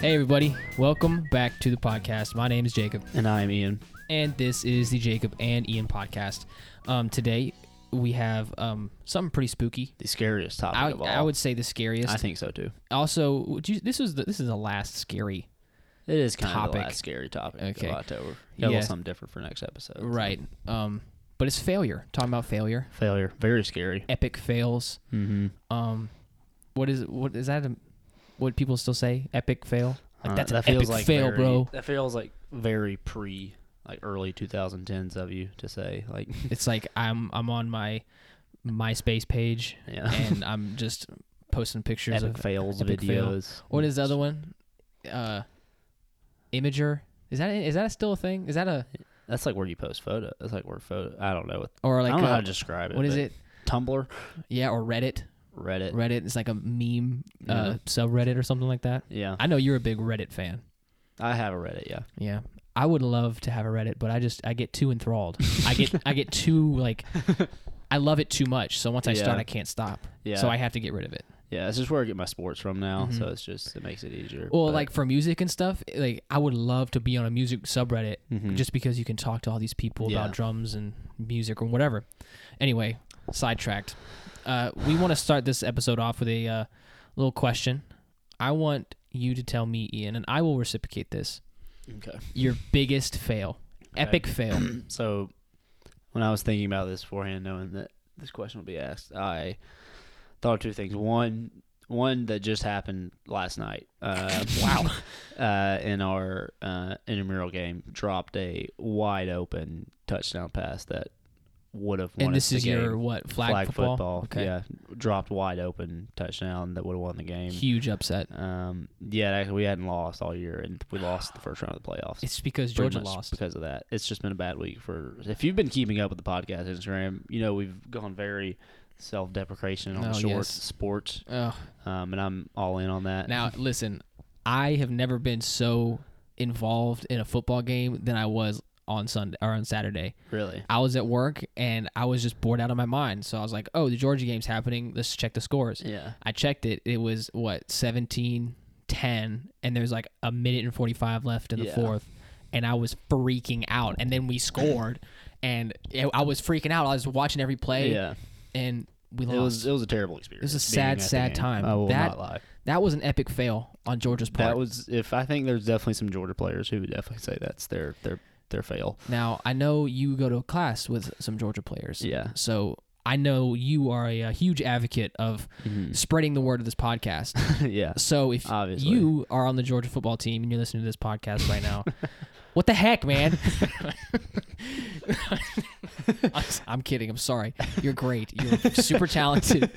Hey, everybody. Welcome back to the podcast. My name is Jacob, And I'm Ean. and this is the Jacob and Ean podcast. Um, today, we have um, something pretty spooky. The scariest topic I, of all. I would say the scariest. I think so too. also, would you, this was the, this is the last scary, It is kind of Topic. the last scary topic Okay. of October. Got a Yeah. little something different for next episode. so. right? Um, but it's failure. Talking about failure, Failure. Very scary. epic fails. Mm-hmm. Um, what is what is that? A, what people still say? Epic fail. Like that's Uh, that an feels epic like fail, very, bro. That feels like very pre, like early 2010s of you to say. Like, It's like I'm I'm on my MySpace page yeah. and I'm just posting pictures Epic of fails epic fail. videos. what is the other one? Uh, Imgur. Is that is that still a thing? Is that a That's like where you post photo. That's like where photo. I don't know. What, or like I don't know uh, how to describe it. what is it? Tumblr, Yeah, or Reddit. Reddit. Reddit It's like a meme uh, Yeah. subreddit or something like that. yeah, I know you're a big Reddit fan. I have a Reddit. Yeah. Yeah. I would love to have a Reddit, but I just I get too enthralled. I get I get too like I love it too much. So once I start I can't stop. Yeah. So I have to get rid of it. Yeah, this is where I get my sports from now, so Mhm. it's just it makes it easier. Well, but- like for music and stuff, like I would love to be on a music subreddit Mhm. just because you can talk to all these people Yeah. about drums and music or whatever. Anyway, sidetracked. Uh, we want to start this episode off with a uh, little question. I want you to tell me, Ean, and I will reciprocate this. okay. Your biggest fail, Okay. epic fail. So when I was thinking about this beforehand, knowing that this question would be asked, I thought of two things. One, one that just happened last night. Uh, wow. Uh, in our uh, intramural game, dropped a wide open touchdown pass that would have won and this is your what flag, football? Okay. Yeah, dropped wide open touchdown that would have won the game. Huge upset. Um, yeah, we hadn't lost all year, and we lost the first round of the playoffs. It's because Georgia lost. because of that. It's just been a bad week for. If you've been keeping up with the podcast Instagram, you know we've gone very self-deprecation on Oh, the shorts yes. sports, Ugh. um, and I'm all in on that. Now, listen, I have never been so involved in a football game than I was on Sunday or on Saturday. really, I was at work and I was just bored out of my mind. So I was like, "Oh, the Georgia game's happening. Let's check the scores." yeah, I checked it. It was what 17 10 and there's like a minute and 45 left in the Yeah. fourth and I was freaking out. And then we scored and it, I was freaking out. I was watching every play yeah. and we It lost. was it was a terrible experience. It was a sad, sad time. I will That- not lie. that was an epic fail on Georgia's part. That was if I think there's definitely some Georgia players who would definitely say that's their their their fail. Now, I know you go to a class with some Georgia players. Yeah. So I know you are a, a huge advocate of Mhm. spreading the word of this podcast. yeah. So if Obviously. you are on the Georgia football team and you're listening to this podcast right now, what the heck, man? I'm kidding. I'm sorry. You're great. You're super talented.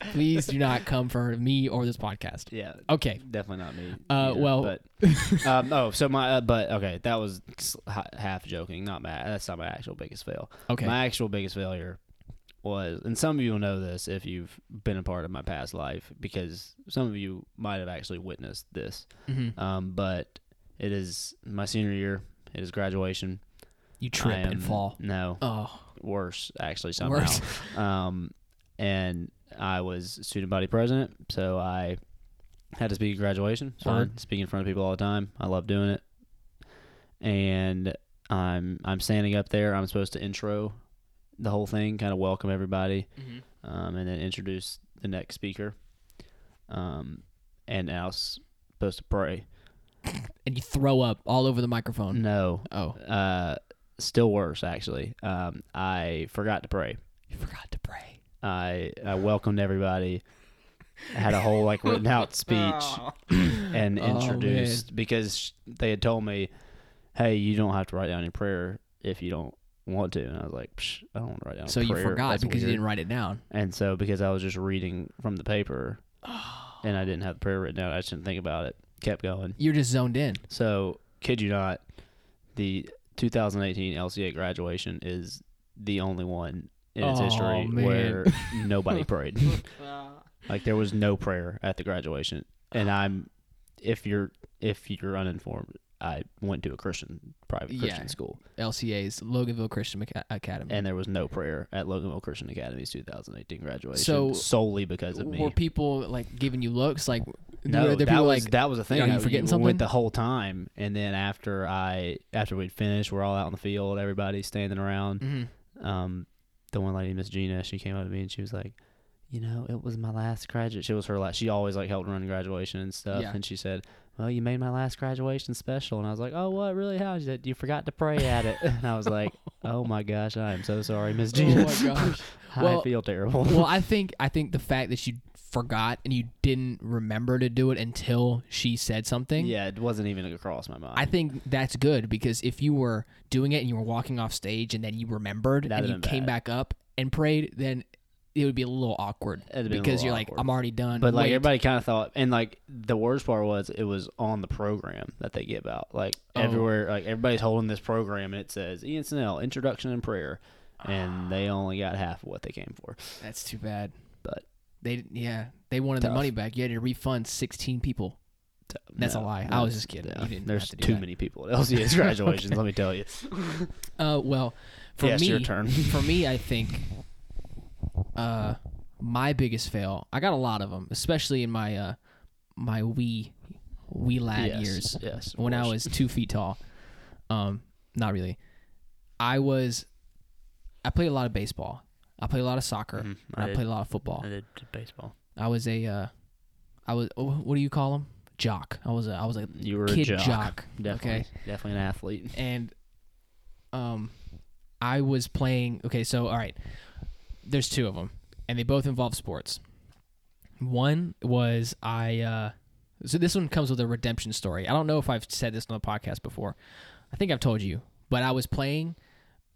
Please do not come for me or this podcast. Yeah. Okay. Definitely not me. Uh, either, well- but um, oh, so my uh, but okay, that was half joking, not my. That's not my actual biggest fail. Okay. My actual biggest failure was, and some of you will know this if you've been a part of my past life, because some of you might have actually witnessed this. Mhm. Um, but it is my senior year. It is graduation. You trip am, and fall. No, Oh, worse actually somehow. worse. Um, and I was student body president, so I had to speak at graduation. It's. Word. Speaking in front of people all the time. I love doing it. And I'm I'm standing up there. I'm supposed to intro the whole thing, kind of welcome everybody, Mhm. um, and then introduce the next speaker. Um, and I was supposed to pray. And you throw up all over the microphone. No, Oh, uh, still worse actually. Um, I forgot to pray. you forgot to pray. I I welcomed everybody. I Had a whole like written out speech oh. and Oh, introduced because they had told me, "Hey, you don't have to write down your prayer if you don't want to." And I was like, Psh, "I don't want to write down." a So you forgot That's because you didn't write it down. And so because I was just reading from the paper, oh. and I didn't have the prayer written down, I just didn't think about it. Kept going. You're just zoned in. So kid you not, the 2018 LCA graduation is the only one in its Oh, history man. where nobody prayed. Like there was no prayer at the graduation, and I'm, if you're if you're uninformed, I went to a Christian private Christian Yeah. school, LCA's Loganville Christian Aca- Academy. and there was no prayer at Loganville Christian Academy's 2018 graduation, So, solely because of me. Were people like giving you looks like No, Were there that was like, that was a thing. "Are you I forgetting went something?" the whole time, and then after I after we'd finished, we're all out in the field, everybody standing around. Mhm. Um, the one lady, Miss Gina, she came up to me and she was like, "You know, it was my last graduate." She was her last. She always like helped run graduation and stuff, Yeah. and she said, "Well, you made my last graduation special," and I was like, "Oh, what? Really? How?" She said, "You forgot to pray at it," and I was like, "Oh my gosh, I am so sorry, Miss Gina." Oh my gosh. I Well- feel terrible. well, I think I think the fact that you forgot and you didn't remember to do it until she said something. yeah, it wasn't even across my mind. I think that's good because if you were doing it and you were walking off stage and then you remembered That'd and you came bad. back up and prayed, then it would be a little awkward It'd have been a because little you're awkward. like, I'm already done. But like Wait. everybody kind of thought, and like the worst part was it was on the program that they give out. Like Oh. everywhere, like everybody's holding this program, and it says Ean Snell Introduction and Prayer, and they only got half of what they came for. that's too bad. But They yeah they wanted their money back. You had to refund 16 people. That's no, a lie. no, I was just kidding. didn't There's have to do too that. many people at LCS graduations. Let me tell you. Uh, well, for yes, me, your turn. for me, I think uh, my biggest fail. I got a lot of them, especially in my uh, my wee wee lad yes, years Yes. when I was two feet tall. Um, not really. I was. I played a lot of baseball. I played a lot of soccer. And I, did- played a lot of football. I did baseball. I was a. Uh, I was. oh, What do you call them? Jock. I was a. I was a You were kid a jock. jock. Definitely, Okay. definitely an athlete. and um I was playing okay so all right there's two of them and they both involve sports one was I uh so this one comes with a redemption story I don't know if I've said this on the podcast before I think I've told you but I was playing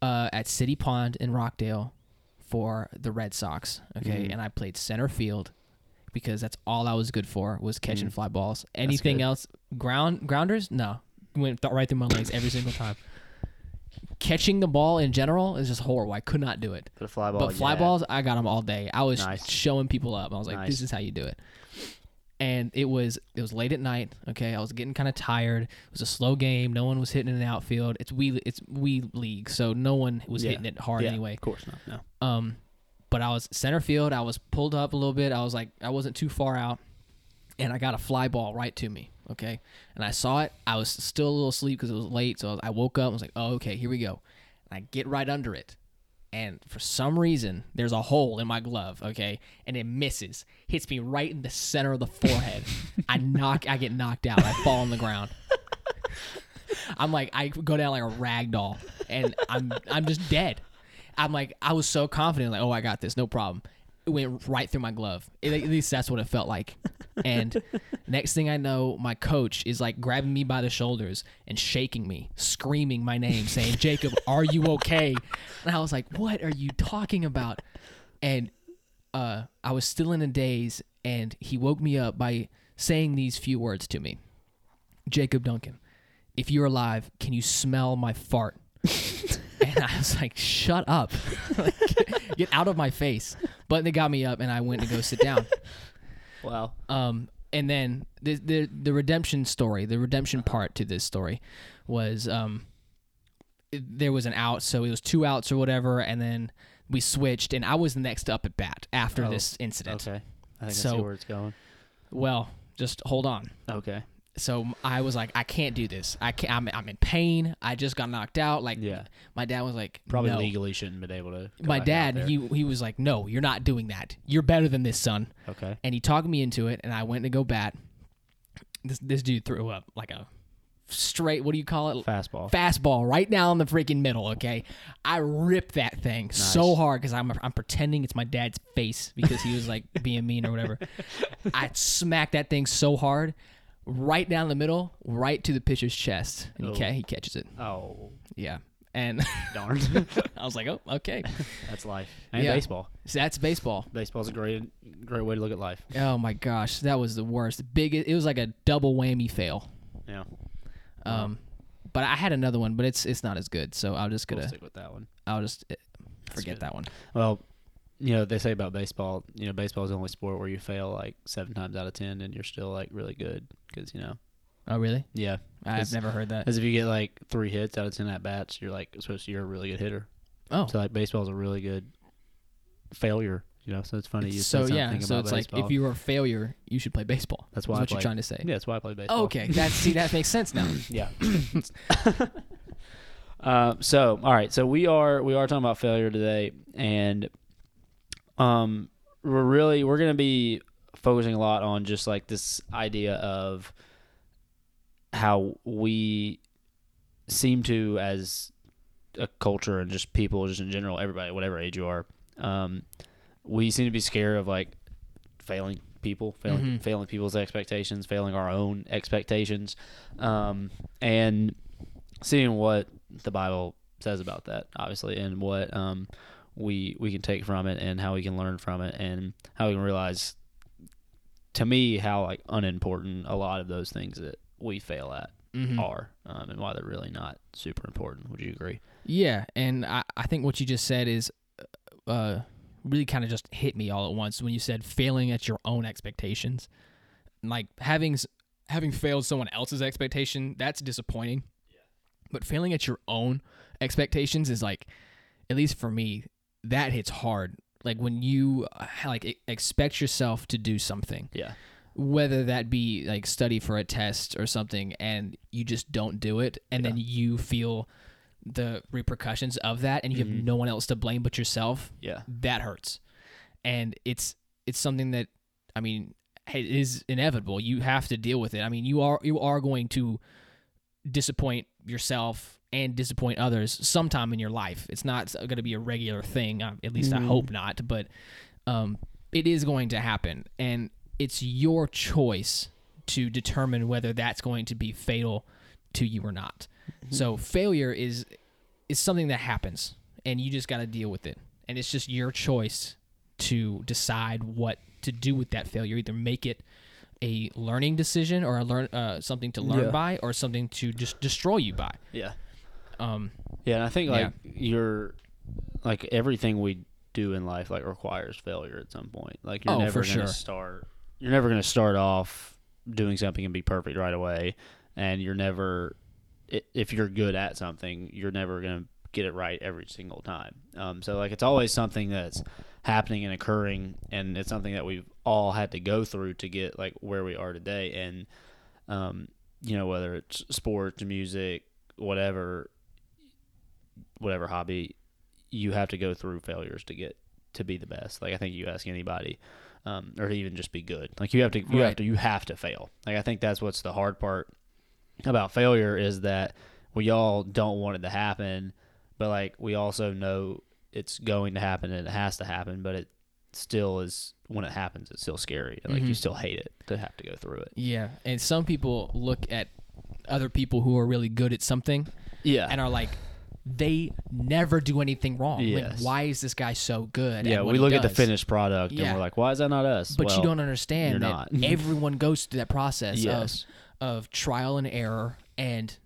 uh at City Pond in Rockdale for the Red Sox okay Mhm. and I played center field because that's all I was good for was catching Mm. fly balls anything else ground grounders no went th- right through my legs every single time catching the ball in general is just horrible. I could not do it. But a fly ball. but fly yeah. balls, I got them all day. I was Nice. showing people up. I was like, Nice. "This is how you do it." And it was it was late at night. Okay, I was getting kind of tired. It was a slow game. No one was hitting in the outfield. It's we it's we league, so no one was Yeah. hitting it hard Yeah, anyway. Of course not. No. Um, but I was center field. I was pulled up a little bit. I was like, I wasn't too far out, and I got a fly ball right to me. Okay, and I saw it. I was still a little asleep because it was late, so I woke up. and was like, oh, okay, here we go. And I get right under it, and for some reason, there's a hole in my glove. Okay, and it misses, hits me right in the center of the forehead. I knock. I get knocked out. I fall on the ground. I'm like, I go down like a rag doll, and I'm I'm just dead. I'm like, I was so confident, like, oh, I got this, no problem. It went right through my glove. At at least that's what it felt like. And next thing I know, my coach is like grabbing me by the shoulders and shaking me, screaming my name, saying, Jacob, are you okay? And I was like, what are you talking about? And uh, I was still in a daze, and he woke me up by saying these few words to me Jacob Duncan, if you're alive, can you smell my fart? and I was like, shut up. Like, get, get out of my face. But they got me up, and I went to go sit down. Wow. Um, and then the, the the redemption story, the redemption part to this story, was um, it- there was an out, so it was two outs or whatever, and then we switched, and I was the next up at bat after Oh, this incident. Okay. I think I see where it's going. Well, just hold on. Okay. So I was like, I can't do this. I can't. I'm, I'm in pain. I just got knocked out. Like, Yeah. my dad was like, Probably no. legally shouldn't have been able to. My dad, he he was like, no, you're not doing that. You're better than this, son. Okay. and he talked me into it and I went to go bat. This this dude threw up like a straight what do you call it? Fastball. Fastball right now in the freaking middle, okay? I ripped that thing so hard cuz I'm I'm pretending it's my dad's face because he was like being mean or whatever. I smacked that thing so hard right down the middle, right to the pitcher's chest. And he, Oh. ca- he catches it. oh, Yeah. And darn. I was like, "Oh, okay." That's life. And Yeah. baseball. So that's baseball. Baseball's a great, great way to look at life. Oh my gosh, that was the worst. Biggest it was like a double whammy fail. Yeah. Um, but I had another one, but it's it's not as good. So I'll just We'll gonna stick with that one. I'll just uh, forget good. that one. Well, you know they say about baseball. You know, baseball is the only sport where you fail like seven times out of ten, and you're still like really good because you know. Oh really? Yeah. I've never heard that. As if you get like three hits out of ten at bats, you're like supposed to. You're a really good hitter. Oh, So like baseball's a really good failure. You know, so it's funny. You so yeah, so it's like if you were a failure, you should play baseball. That's why what you're trying to say. yeah, that's why I play baseball. Okay, that see that makes sense now. Yeah. uh, so all right, so we are we are talking about failure today, and um, we're really we're gonna be focusing a lot on just like this idea of how we seem to as a culture and just people just in general everybody whatever age you are um, we seem to be scared of like failing people failing Mhm. failing people's expectations failing our own expectations um, and seeing what the bible says about that obviously and what um, we we can take from it and how we can learn from it and how we can realize to me how like unimportant a lot of those things that we fail at Mhm. are um, and why they're really not super important would you agree Yeah, and I, I think what you just said is uh, really kind of just hit me all at once when you said failing at your own expectations. Like having having failed someone else's expectation, that's disappointing. yeah. But failing at your own expectations is like, at least for me, that hits hard. Like when you uh, like expect yourself to do something, yeah. Whether that be like study for a test or something and you just don't do it and then you feel the repercussions of that and you Mhm. have no one else to blame but yourself yeah. that hurts. And it's it's something that i mean it is inevitable. You have to deal with it. I mean you are you are going to disappoint yourself and disappoint others sometime in your life. It's not going to be a regular thing uh, at least i Mhm. hope not but um, it is going to happen. And it's your choice to determine whether that's going to be fatal to you or not. So failure is is something that happens and you just got to deal with it. And it's just your choice to decide what to do with that failure. Either make it a learning decision or a learn uh, something to learn Yeah. by or something to just destroy you by. Yeah um yeah and i think Yeah. like you're like everything we do in life like requires failure at some point like you're Oh, never gonna sure. start you're never gonna start off doing something and be perfect right away and you're never if you're good at something you're never gonna get it right every single time um, so like it's always something that's happening and occurring and it's something that we've all had to go through to get like where we are today and um, you know whether it's sports music whatever whatever hobby you have to go through failures to get to be the best. Like i think you ask anybody um, or to even just be good. Like you have to you have to you have to fail. Like i think that's what's the hard part about failure is that we all don't want it to happen but like we also know it's going to happen and it has to happen but it still is when it happens it's still scary. Like you Mhm. still hate it to have to go through it. Yeah and some people look at other people who are really good at something yeah. and are like they never do anything wrong Yes. like why is this guy so good yeah we look at the finished product and we're like why is that not us but Well, you don't understand you're that not. everyone goes through that process yes of of trial and error and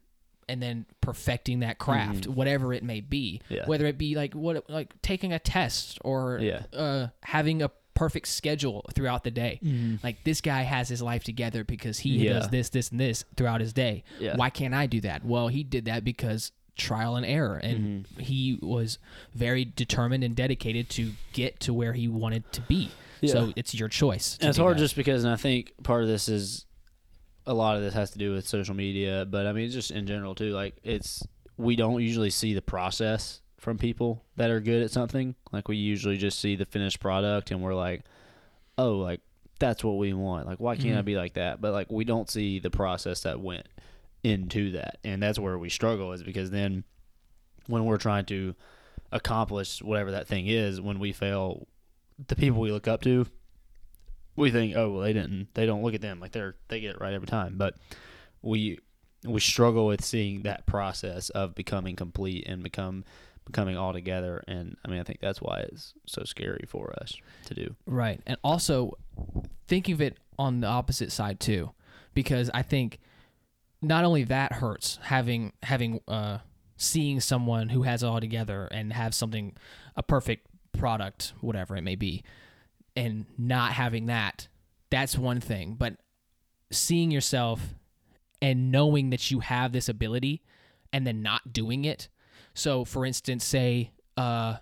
and then perfecting that craft whatever it may be Mm-hmm. Yeah. whether it be like what like taking a test or Yeah. uh having a perfect schedule throughout the day like this guy has his life together because he Mm-hmm. Yeah. does this this and this throughout his day Yeah. why can't i do that well he did that because trial and error and Mm-hmm. he was very determined and dedicated to get to where he wanted to be Yeah. so it's your choice And it's hard that. just because, and I think part of this is a lot of this has to do with social media, but I mean, just in general too. Like, it's we don't usually see the process from people that are good at something. Like, we usually just see the finished product, and we're like, oh, like that's what we want. Like, why can't I Mhm. be like that? But like, we don't see the process that went into that, and that's where we struggle. Is because then when we're trying to accomplish whatever that thing is, when we fail, the people we look up to we think, oh well, they didn't. They don't look at them like they're they get it right every time. But we we struggle with seeing that process of becoming complete and become becoming all together. And I mean, I think that's why it's so scary for us to do. Right. And also think of it on the opposite side too. Because I think not only that hurts having having uh seeing someone who has it all together and have something a perfect product, whatever it may be, and not having that, that's one thing. But seeing yourself and knowing that you have this ability and then not doing it. So for instance, say uh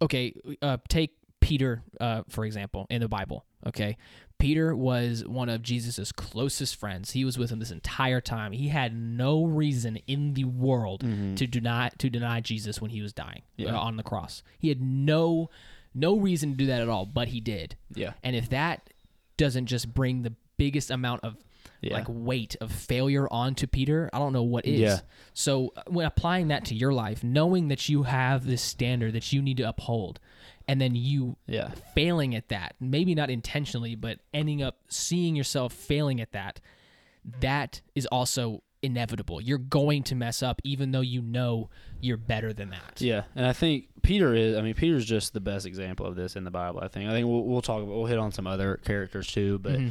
okay, uh, take Peter, uh, for example, in the Bible. Okay, Peter was one of Jesus's closest friends. He was with him this entire time. He had no reason in the world to deny to deny Jesus when he was dying Yeah. uh, on the cross. He had no no reason to do that at all, but he did. Yeah. And if that doesn't just bring the biggest amount of Yeah. like weight of failure onto Peter, I don't know what is. Yeah. So uh, when applying that to your life, knowing that you have this standard that you need to uphold, and then you Yeah. failing at that, maybe not intentionally, but ending up seeing yourself failing at that, that is also inevitable. You're going to mess up even though you know you're better than that. Yeah, and I think Peter is. I mean, Peter's just the best example of this in the Bible. I think. I think we'll, we'll talk. About, we'll hit on some other characters too, but Mhm.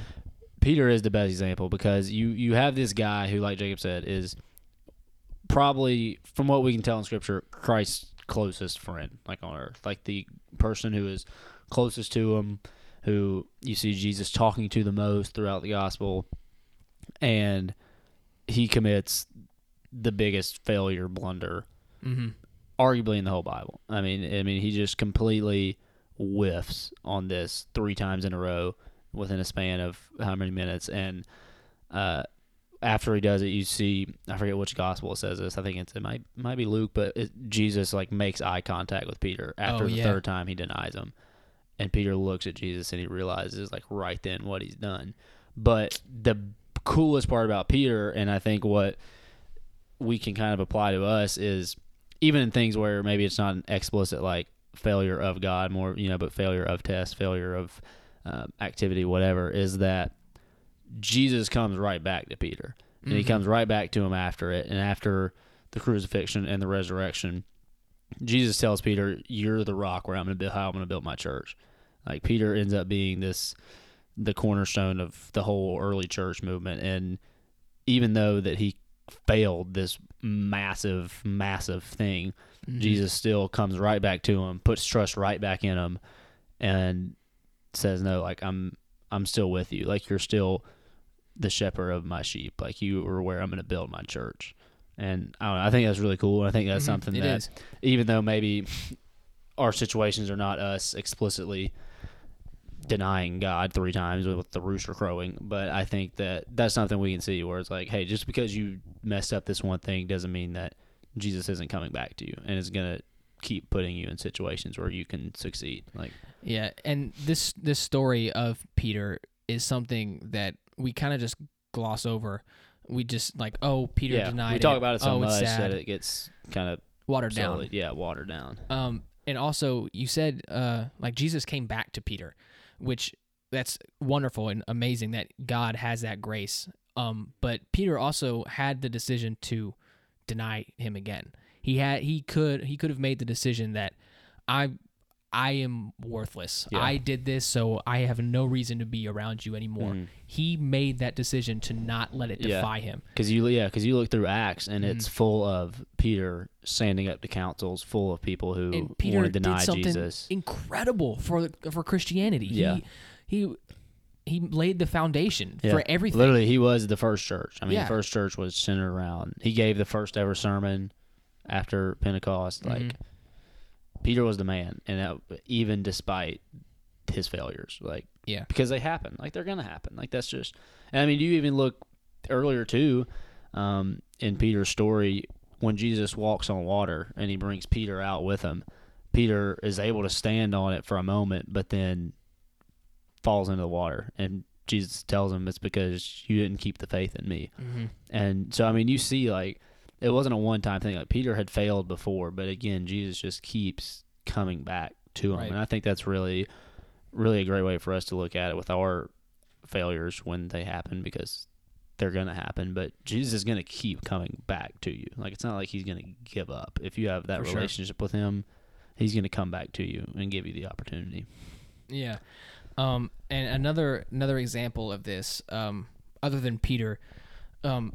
Peter is the best example because you you have this guy who, like Jacob said, is probably from what we can tell in Scripture, Christ's closest friend, like on earth, like the person who is closest to him, who you see Jesus talking to the most throughout the gospel, and he commits the biggest failure blunder Mhm. arguably in the whole Bible. I mean, I mean, he just completely whiffs on this three times in a row within a span of how many minutes, and uh, after he does it, you see I forget which gospel it says this. I think it's it might might be Luke, but it, Jesus like makes eye contact with Peter after Oh, the yeah. third time he denies him, and Peter looks at Jesus and he realizes like right then what he's done. But the coolest part about Peter, and I think what we can kind of apply to us is even in things where maybe it's not an explicit like failure of God, more you know, but failure of test, failure of um, activity, whatever, is that Jesus comes right back to Peter, and he Mhm. comes right back to him after it, and after the crucifixion and the resurrection, Jesus tells Peter, "You're the rock where I'm going to build. How I'm going to build my church." Like Peter ends up being this, the cornerstone of the whole early church movement, and even though that he failed this massive, massive thing, Mhm. Jesus still comes right back to him, puts trust right back in him, and says, "No, like I'm, I'm still with you. Like you're still the shepherd of my sheep. Like you are where I'm going to build my church." And I don't know. I think that's really cool. And I think that's Mhm. something It that, is. even though maybe our situations are not us explicitly denying God three times with the rooster crowing, but I think that that's something we can see where it's like, hey, just because you messed up this one thing doesn't mean that Jesus isn't coming back to you and is gonna keep putting you in situations where you can succeed. Like, Yeah, and this this story of Peter is something that we kind of just gloss over. We just like, oh, Peter yeah, denied we talk it. about it so oh, much that it gets kind of watered down. yeah, watered down. Um, and also you said uh, like Jesus came back to Peter, which that's wonderful and amazing that God has that grace. Um, but Peter also had the decision to deny him again. He had he could he could have made the decision that I I am worthless. Yeah. I did this, so I have no reason to be around you anymore. Mhm. He made that decision to not let it Yeah. defy him. Because you, yeah, because you look through Acts and Mhm. it's full of Peter standing up to councils, full of people who and Peter want to deny did something Jesus. incredible for for Christianity. Yeah. He he he laid the foundation Yeah. for everything. Literally, he was the first church. I mean, the first church was centered around. He gave the first ever sermon after Pentecost. Like Mhm. Peter was the man, and that, even despite his failures, like Yeah. because they happen, like they're gonna happen. Like that's just. And I mean, you even look earlier too, um, in Peter's story when Jesus walks on water and he brings Peter out with him. Peter is able to stand on it for a moment, but then falls into the water, and Jesus tells him it's because you didn't keep the faith in me. Mhm. And so, I mean, you see, like, it wasn't a one time thing. Like, Peter had failed before, but again, Jesus just keeps coming back to him. Right. And I think that's really, really a great way for us to look at it with our failures when they happen because they're going to happen. But Jesus is going to keep coming back to you. Like, it's not like he's going to give up. If you have that For sure. relationship with him, he's going to come back to you and give you the opportunity. Yeah. Um, and another another example of this, um, other than Peter, um,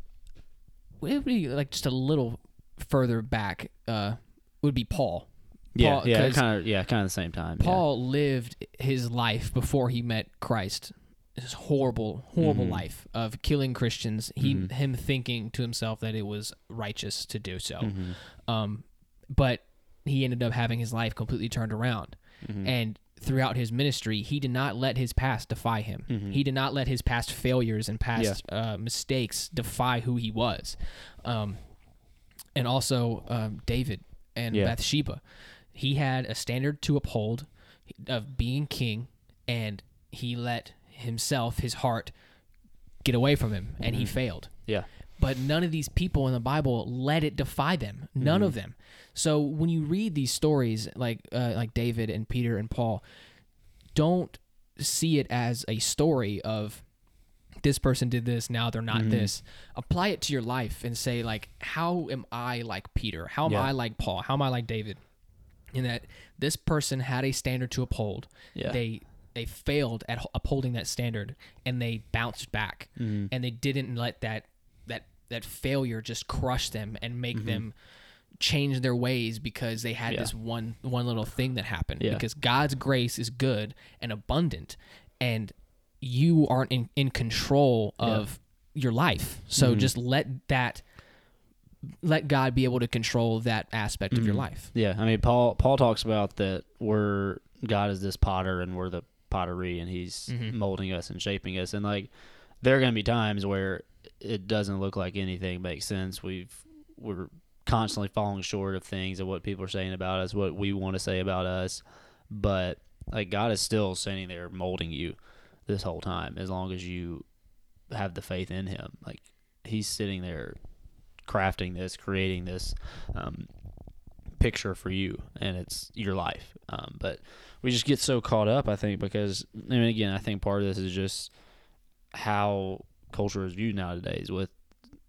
would be like just a little further back, uh, would be Paul. Yeah, Paul- yeah, kind of, yeah, kind of the same time. yeah. Paul lived his life before he met Christ. This horrible, horrible Mhm. life of killing Christians. He Mhm. him thinking to himself that it was righteous to do so. Mhm. Um, but he ended up having his life completely turned around. Mhm. And throughout his ministry, he did not let his past defy him. Mhm. He did not let his past failures and past uh, mistakes defy who he was. Um, and also um, David and Yeah. Bathsheba, he had a standard to uphold of being king, and he let himself, his heart, get away from him, and he failed. Yeah. But none of these people in the Bible let it defy them. None of them. So when you read these stories, like uh, like David and Peter and Paul, don't see it as a story of this person did this now they're not this apply it to your life and say like how am i like peter how am Yeah. i like paul how am i like david in that this person had a standard to uphold Yeah. they they failed at upholding that standard and they bounced back Mm-hmm. and they didn't let that that failure just crush them and make them change their ways because they had Mm-hmm. Yeah. this one one little thing that happened Yeah. because God's grace is good and abundant and you aren't in, in control of your life so Mm-hmm. just let that let God be able to control that aspect Mm-hmm. of your life Yeah, I mean Paul Paul talks about that we're God is this potter and we're the pottery and he's Mhm. molding us and shaping us and like there are going to be times where it doesn't look like anything makes sense. We've we're constantly falling short of things of what people are saying about us, what we want to say about us, but like God is still standing there molding you this whole time as long as you have the faith in him. Like he's sitting there crafting this, creating this um, picture for you, and it's your life. Um, but we just get so caught up, I think, because I mean, again, I think part of this is just how culture is viewed nowadays with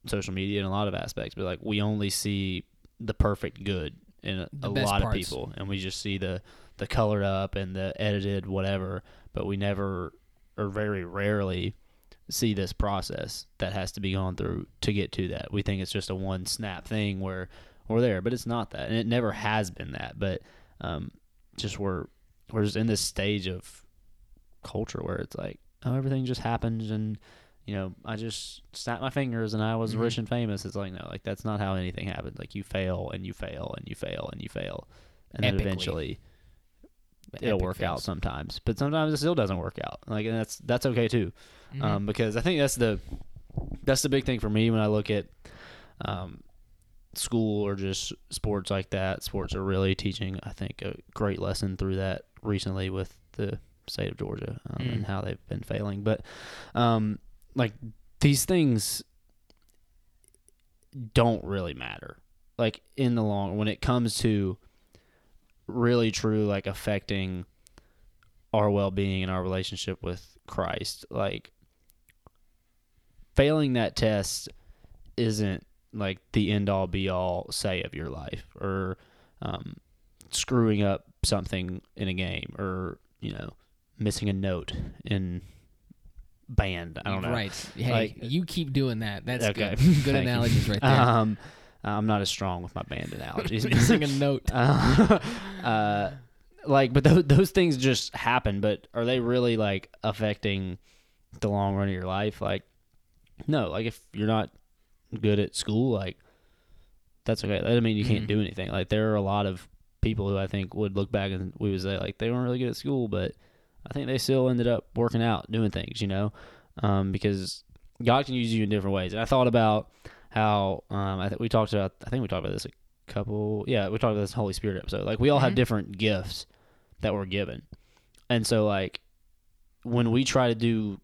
social media and a lot of aspects. But like, we only see the perfect good in a, a lot parts. of people, and we just see the the colored up and the edited whatever. But we never, or very rarely, see this process that has to be gone through to get to that. We think it's just a one snap thing where we're there, but it's not that, and it never has been that. But um, just we're we're just in this stage of culture where it's like, oh, everything just happens, and you know, I just snapped my fingers and I was Mhm. rich and famous. It's like no, like that's not how anything happens. Like you fail and you fail and you fail and you fail, and then Epically. eventually it'll work out sometimes. But sometimes it still doesn't work out. Like and that's that's okay too Mhm. um, because I think that's the that's the big thing for me when I look at um, school or just sports like that. Sports are really teaching, I think, a great lesson through that recently with the state of Georgia um, Mm. and how they've been failing. But um, like these things don't really matter. Like in the long when it comes to really true like affecting our well-being and our relationship with Christ like failing that test isn't like the end all be all say of your life or um, screwing up something in a game or you know missing a note in band i don't know right hey Like- you keep doing that that's Okay. good good analogies right there um i'm not as strong with my band analogies missing a note uh, uh, like, but those, those things just happen. But are they really like affecting the long run of your life? Like, no. Like, if you're not good at school, like, that's okay. That doesn't mean you can't Mhm. do anything. Like, there are a lot of people who I think would look back and we would say like they weren't really good at school, but I think they still ended up working out, doing things. You know, um, because God can use you in different ways. And I thought about how um, I think we talked about. I think we talked about this a couple. Yeah, we talked about this Holy Spirit episode. Like we all have Mhm. different gifts that we're given, and so like when we try to do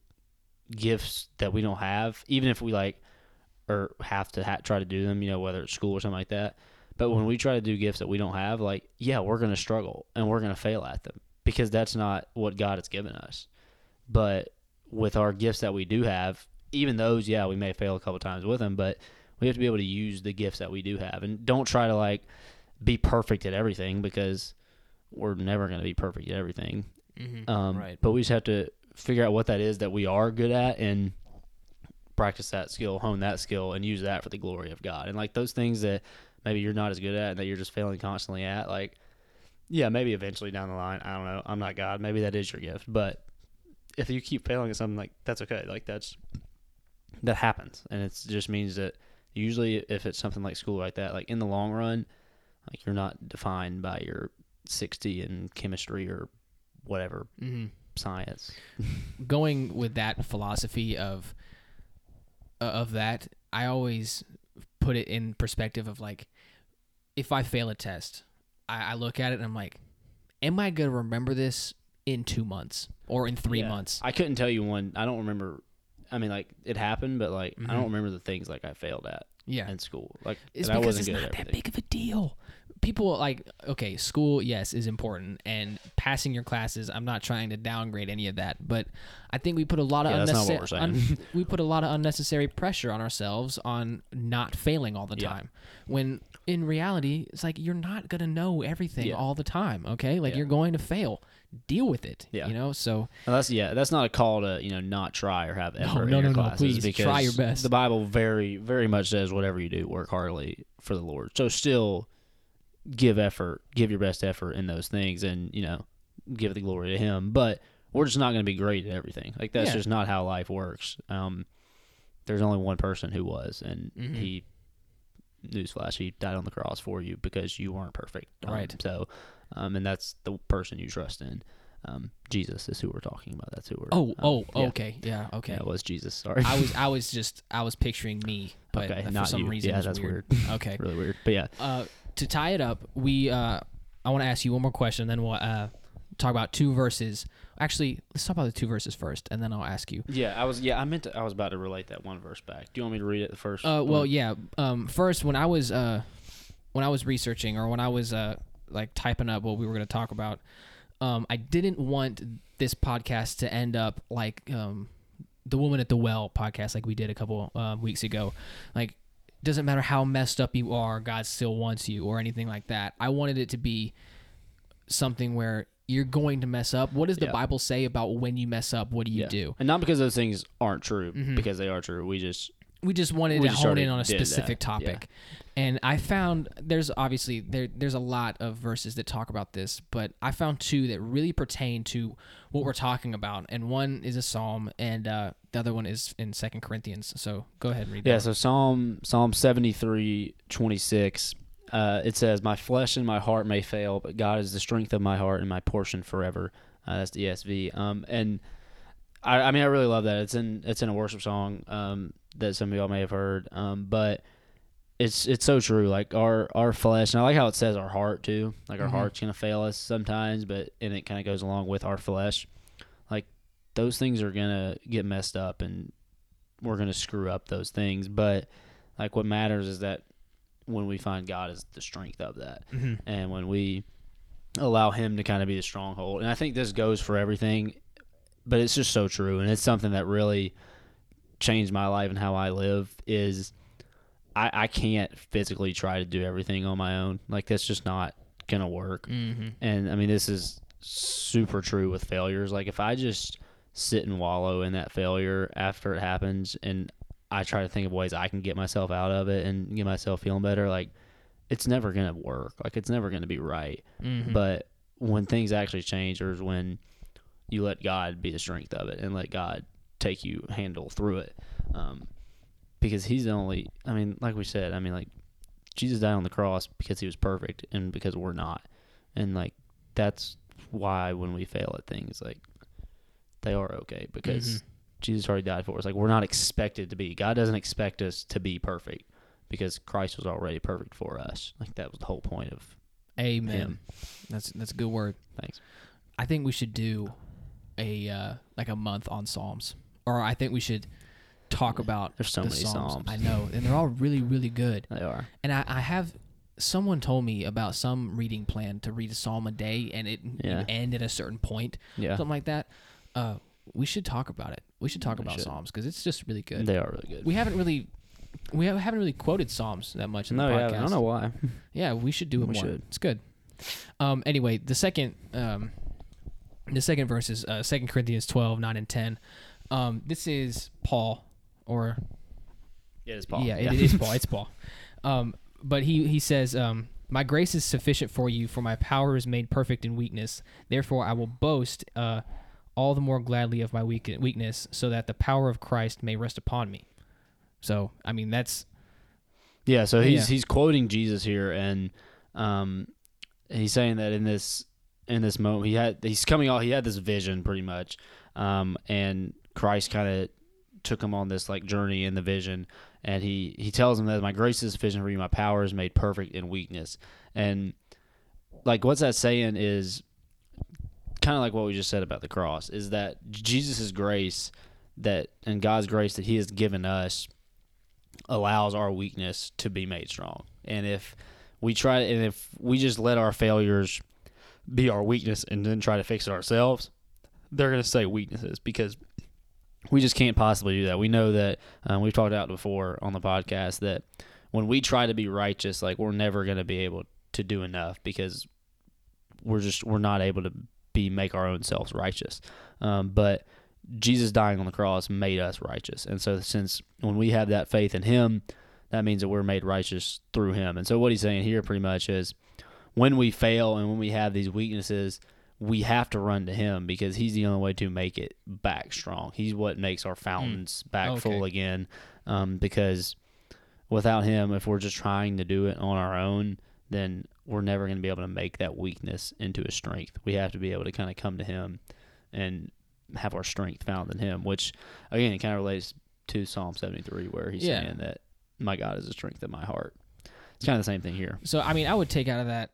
gifts that we don't have, even if we like or have to ha- try to do them, you know, whether it's school or something like that. But when we try to do gifts that we don't have, like yeah, we're gonna struggle and we're gonna fail at them because that's not what God has given us. But with our gifts that we do have, even those, yeah, we may fail a couple times with them, but we have to be able to use the gifts that we do have and don't try to like be perfect at everything because we're never going to be perfect at everything. Mhm. Um, right But we just have to figure out what that is that we are good at and practice that skill, hone that skill, and use that for the glory of God. And like those things that maybe you're not as good at and that you're just failing constantly at, like, yeah, maybe eventually down the line, I don't know, I'm not God. Maybe that is your gift. But if you keep failing at something, like, that's okay. Like, that's, that happens. And it just means that usually if it's something like school like that, like in the long run, like you're not defined by your 60 in chemistry or whatever hmm science. going with that philosophy of uh, of that, I always put it in perspective of like, if I fail a test, I, I look at it and I'm like, am I gonna remember this in two months or in three Yeah. months? I couldn't tell you one. I don't remember. I mean, like it happened, but like I Mhm. don't remember the things like I failed at Yeah, in school. Like it's I because wasn't it's not at that big of a deal. People like okay, school yes is important, and passing your classes. I'm not trying to downgrade any of that, but I think we put a lot of Yeah, that's not what unnecessary. saying. we put a lot of unnecessary pressure on ourselves on not failing all the Yeah. time. When in reality, it's like you're not gonna know everything Yeah. all the time. Okay, like Yeah. you're going to fail. Deal with it. Yeah. you know. So Well, that's yeah. That's not a call to you know not try or have effort no, no, no, classes please, because try your best. The Bible very very much says whatever you do, work heartily for the Lord. So still give effort, give your best effort in those things, and you know give the glory to Him. But we're just not going to be great at everything. Like that's Yeah. just not how life works. Um, there's only one person who was, and Mhm. he. Newsflash: He died on the cross for you because you weren't perfect. Um, Right. So, um, and that's the person you trust in. Um, Jesus is who we're talking about. That's who we're. oh um, oh yeah. okay yeah okay. Yeah, it was Jesus. Sorry. I was I was just I was picturing me, but Okay, for not some you. reason Yeah, that's weird. Okay. really weird. But yeah, Uh, to tie it up, we uh, I want to ask you one more question, then we'll uh, talk about two verses. Actually, let's talk about the two verses first, and then I'll ask you. yeah. I was yeah. I meant to. I was about to relate that one verse back. Do you want me to read it first? Uh, well, Or- yeah. Um, first, when I was uh, when I was researching or when I was uh, like typing up what we were going to talk about, um, I didn't want this podcast to end up like um, the woman at the well podcast, like we did a couple uh, weeks ago. Like, doesn't matter how messed up you are, God still wants you, or anything like that. I wanted it to be something where you're going to mess up. What does the Yeah. Bible say about when you mess up? What do you yeah. do? And not because those things aren't true, Mhm. because they are true. We just we just wanted We to just hone in on a that, specific yeah. topic and i found there's obviously there there's a lot of verses that talk about this but i found two that really pertain to what we're talking about and one is a psalm and uh, the other one is in second corinthians so go ahead and read yeah. that So Psalm Psalm seventy three twenty six. Uh, it says, "My flesh and my heart may fail, but God is the strength of my heart and my portion forever." Uh, that's the ESV. Um, and I, I mean, I really love that. It's in it's in a worship song um, that some of y'all may have heard. Um, but it's it's so true. Like our our flesh, and I like how it says our heart too. Like our Mhm. heart's gonna fail us sometimes, but and it kind of goes along with our flesh. Like those things are gonna get messed up, and we're gonna screw up those things. But like what matters is that when we find God is the strength of that. Hmm and when we allow him to kind of be the stronghold and i think this goes for everything but it's just so true and it's something that really changed my life and how i live is i i can't physically try to do everything on my own. Like that's just not gonna work. Hmm and i mean this is super true with failures. Like if i just sit and wallow in that failure after it happens and i try to think of ways i can get myself out of it and get myself feeling better like it's never gonna work. Like it's never gonna be right. Hmm but when things actually change or is when you let god be the strength of it and let god take you handle through it um, because he's the only i mean like we said i mean like jesus died on the cross because he was perfect and because we're not. And like that's why when we fail at things like they are okay because Mhm. Jesus already died for us. Like we're not expected to be. God doesn't expect us to be perfect because christ was already perfect for us. Like that was the whole point of amen. him. That's that's a good word. Thanks. I think we should do a uh, like a month on psalms or i think we should talk about there's so the many psalms. psalms. I know and they're all really really good. They are. And I, I have someone told me about some reading plan to read a psalm a day and it Yeah. end at a certain point, yeah. something like that. Uh, we should talk about it. We should talk about should. psalms because it's just really good. they are really good we haven't really we have, haven't really quoted psalms that much in no the yeah, podcast. i don't know why Yeah, we should do it We more. should. It's good. Um, anyway, the second um, the second verse is uh, 2 Corinthians 12, 9 and 10. Um, this is Paul or yeah it's Paul yeah, it, it is Paul. It's Paul. Um, but he he says, um, "My grace is sufficient for you, for my power is made perfect in weakness. Therefore, I will boast uh, all the more gladly of my weak- weakness, so that the power of Christ may rest upon me." So, I mean, that's Yeah, so he's Yeah. he's quoting Jesus here, and um, he's saying that in this in this moment. He had he's coming off. He had this vision pretty much, um, and Christ kind of took him on this like journey in the vision, and he he tells him that my grace is sufficient for you. My power is made perfect in weakness, and like what's that saying is kind of like what we just said about the cross is that Jesus' grace that and God's grace that He has given us allows our weakness to be made strong. And if we try and if we just let our failures be our weakness and then try to fix it ourselves, they're going to say weaknesses because we just can't possibly do that. We know that um, we've talked about before on the podcast that when we try to be righteous, like we're never going to be able to do enough because we're just we're not able to be make our own selves righteous. Um, but Jesus dying on the cross made us righteous, and so since when we have that faith in Him, that means that we're made righteous through Him. And so what He's saying here pretty much is when we fail and when we have these weaknesses we have to run to him because he's the only way to make it back strong. He's what makes our fountains mm. back okay. full again. Um, because without him, if we're just trying to do it on our own, then we're never going to be able to make that weakness into a strength. We have to be able to kind of come to him and have our strength found in him, which again, it kind of relates to Psalm 73 where he's yeah. saying that my God is the strength of my heart. It's kind of the same thing here. So, I mean, I would take out of that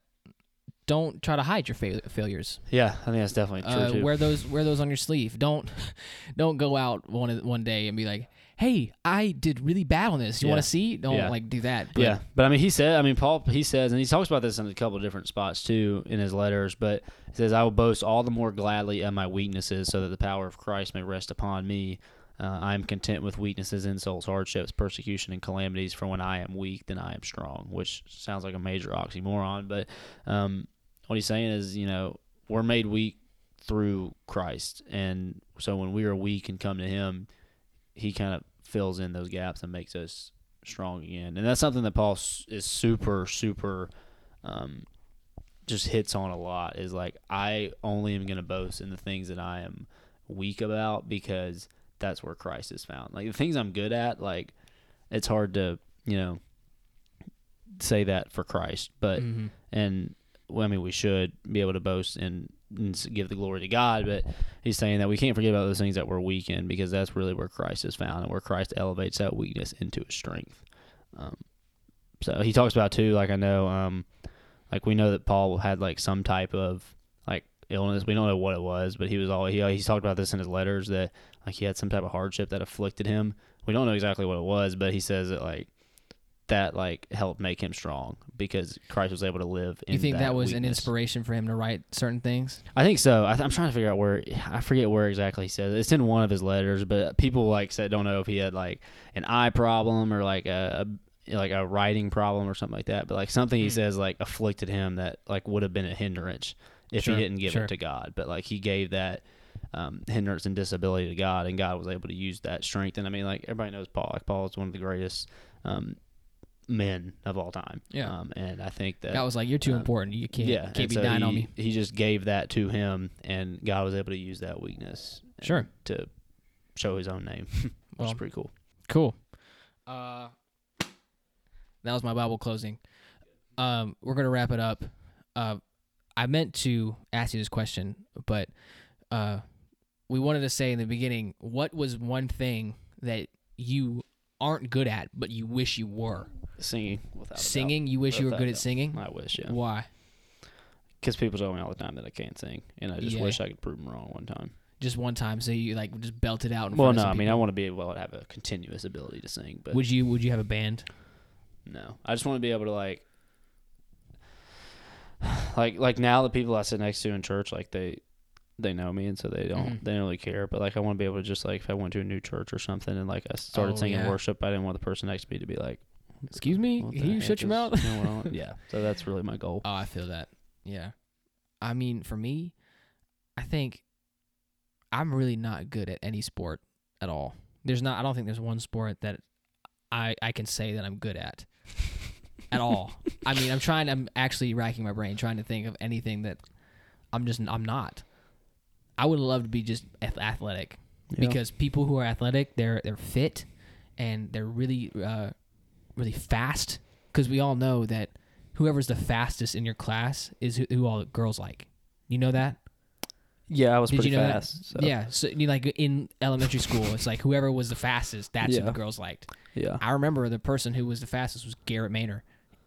don't try to hide your fa- failures. Yeah, I think that's definitely true uh, too. Wear those wear those on your sleeve. Don't don't go out one one day and be like, "Hey, I did really bad on this. You yeah. want to see?" Don't yeah. like do that. But, yeah, but I mean, he said. I mean, Paul. He says, and he talks about this in a couple of different spots too in his letters. But he says, "I will boast all the more gladly of my weaknesses, so that the power of Christ may rest upon me." Uh, I am content with weaknesses, insults, hardships, persecution, and calamities. For when I am weak, then I am strong. Which sounds like a major oxymoron, but um, what he's saying is, you know, we're made weak through Christ, and so when we are weak and come to Him, He kind of fills in those gaps and makes us strong again. And that's something that Paul is super, super, um, just hits on a lot. Is like I only am going to boast in the things that I am weak about because that's where Christ is found. Like the things I'm good at, like it's hard to you know say that for Christ, but mm-hmm. and well, I mean, we should be able to boast and, and, give the glory to God, but he's saying that we can't forget about those things that we're weak in because that's really where Christ is found and where Christ elevates that weakness into a strength. Um, so he talks about too, like I know, um, like we know that Paul had like some type of like illness. We don't know what it was, but he was all he he's talked about this in his letters that like he had some type of hardship that afflicted him. We don't know exactly what it was, but he says that like that like helped make him strong because Christ was able to live. you think that, that was weakness. an inspiration for him to write certain things? I think so. I am trying to figure out where I forget where exactly he says it. it's in one of his letters, but people like said don't know if he had like an eye problem or like a, a like a writing problem or something like that. But like something he mm. says like afflicted him that like would have been a hindrance if sure, he didn't give sure. it to God. But like he gave that um, hindrance and disability to God, and God was able to use that strength. And I mean, like everybody knows Paul. Like Paul is one of the greatest um, men of all time. Yeah. Um, and I think that God was like, "You're too um, important. You can't. Yeah. Can't be so dying he, on me." He just gave that to him, and God was able to use that weakness. Sure. To show His own name, which well, is pretty cool. Cool. Uh, that was my Bible closing. Um, we're gonna wrap it up. Uh, I meant to ask you this question, but uh, we wanted to say in the beginning, what was one thing that you aren't good at, but you wish you were? Singing. singing. You wish you were good at singing. I wish. Yeah. Why? Because people tell me all the time that I can't sing, and I just yeah. wish I could prove them wrong one time. Just one time, so you like just belt it out. well, no, I mean I want to be able to have a continuous ability to sing. But would you? Would you have a band? No, I just want to be able to like, like, like now the people I sit next to in church, like they they know me and so they don't mm-hmm. they don't really care. But like I want to be able to just like if I went to a new church or something and like I started oh, singing yeah. worship, I didn't want the person next to me to be like, "Excuse me, can you shut your mouth?" yeah, so that's really my goal. Oh, I feel that. Yeah, I mean, for me, I think I'm really not good at any sport at all. There's not. I don't think there's one sport that I I can say that I'm good at. at all. I mean, I'm trying. I'm actually racking my brain trying to think of anything that I'm just. I'm not. I would love to be just athletic yeah. because people who are athletic, they're they're fit and they're really uh, really fast. Because we all know that whoever's the fastest in your class is who, who all the girls like. You know that? Yeah, I was Did pretty you know fast. so, Yeah. So you like in elementary school, it's like whoever was the fastest, that's who the girls liked. yeah. I remember the person who was the fastest was Garrett Maynor,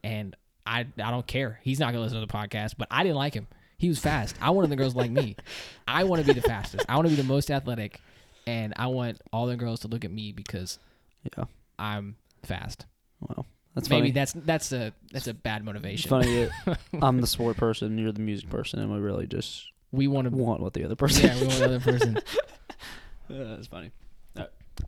and I I don't care. He's not gonna listen to the podcast, but I didn't like him. He was fast. I wanted the girls like me. I want to be the fastest. I want to be the most athletic, and I want all the girls to look at me because Yeah. I'm fast. Well, that's Maybe funny. that's that's a that's a bad motivation. funny that I'm the sport person, you're the music person, and we really just We want to. want what the other person. Yeah, we want the other person. Yeah, that's funny.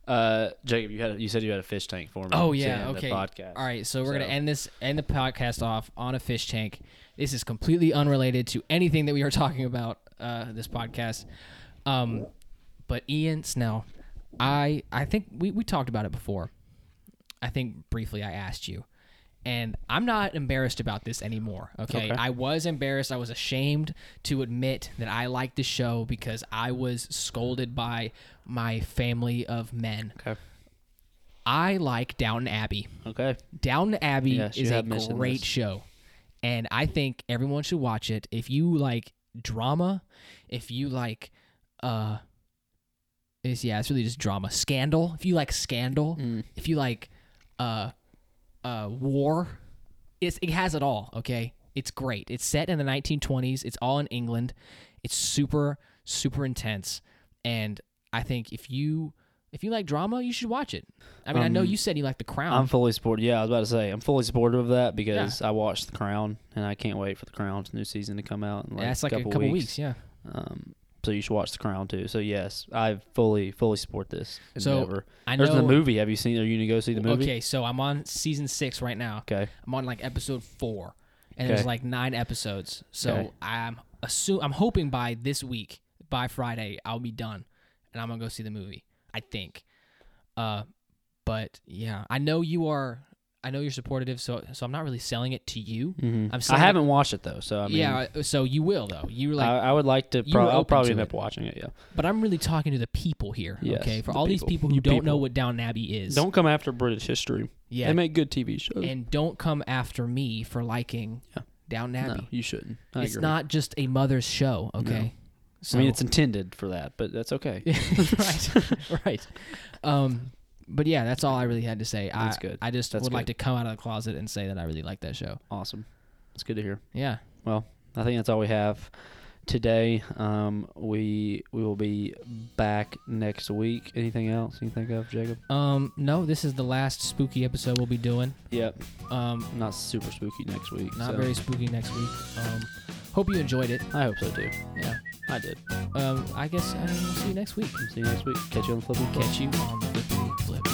Uh, Jacob, you had you said you had a fish tank for me. Oh, yeah, okay. podcast. All right, so we're So- gonna end this end the podcast off on a fish tank. This is completely unrelated to anything that we are talking about uh, this podcast. Um, but Ean Snell, I I think we we talked about it before. I think briefly I asked you, and I'm not embarrassed about this anymore. Okay, Okay. I was embarrassed. I was ashamed to admit that I liked the show because I was scolded by my family of men. Okay. I like Downton Abbey. Okay. Downton Abbey Yes, is a great this. show, and I think everyone should watch it. If you like drama, if you like, uh, is yeah, it's really just drama. Scandal. If you like scandal, Mm. if you like, uh, uh, war, it's it has it all. Okay, it's great. It's set in the 1920s. It's all in England. It's super super intense, and I think if you if you like drama, you should watch it. I mean, I know Um, you said you like The Crown. I'm fully supportive. Yeah, I was about to say I'm fully supportive of that because I watched The Crown and I can't wait for The Crown's new season to come out. In like yeah, like a a couple, couple weeks. weeks. Yeah. Um, so you should watch The Crown too. So yes, I fully fully support this So, endeavor. I know. There's the movie. Have you seen? Are you gonna go see the movie? Okay, so I'm on season six right now. Okay. I'm on like episode four, and there's Okay. like nine episodes. So Okay. I'm assume I'm hoping by this week, by Friday, I'll be done, and I'm gonna go see the movie. I think. Uh, but yeah, I know you are. I know you're supportive, so so I'm not really selling it to you. hmm I'm I haven't watched it though, so I mean, yeah, so you will though. You like, I, I would like to. Pro- I'll probably end it. up watching it. Yeah. but I'm really talking to the people here. Yes, okay, for the all these people. people who You don't know what Downton Abbey is. Don't come after British history. yeah, They make good TV shows. and don't come after me for liking Yeah. Downton Abbey. no, you shouldn't. I it's agree. not just a mother's show, okay? So, I mean, it's intended for that, but that's okay. right, right. Um, but yeah, that's all I really had to say. That's I, good. I just That's would like to come out of the closet and say that I really like that show. Awesome. It's good to hear. Yeah. Well, I think that's all we have today. Um, we we will be back next week. Anything else you think of, Jacob? Um, no, this is the last spooky episode we'll be doing. Yep. Um, Not super spooky next week. not so very spooky next week. Um, hope you enjoyed it. I hope so too. Yeah. I did. Um, I guess I will see you next week. See you next week. Catch you on the flip. Catch you on the flip.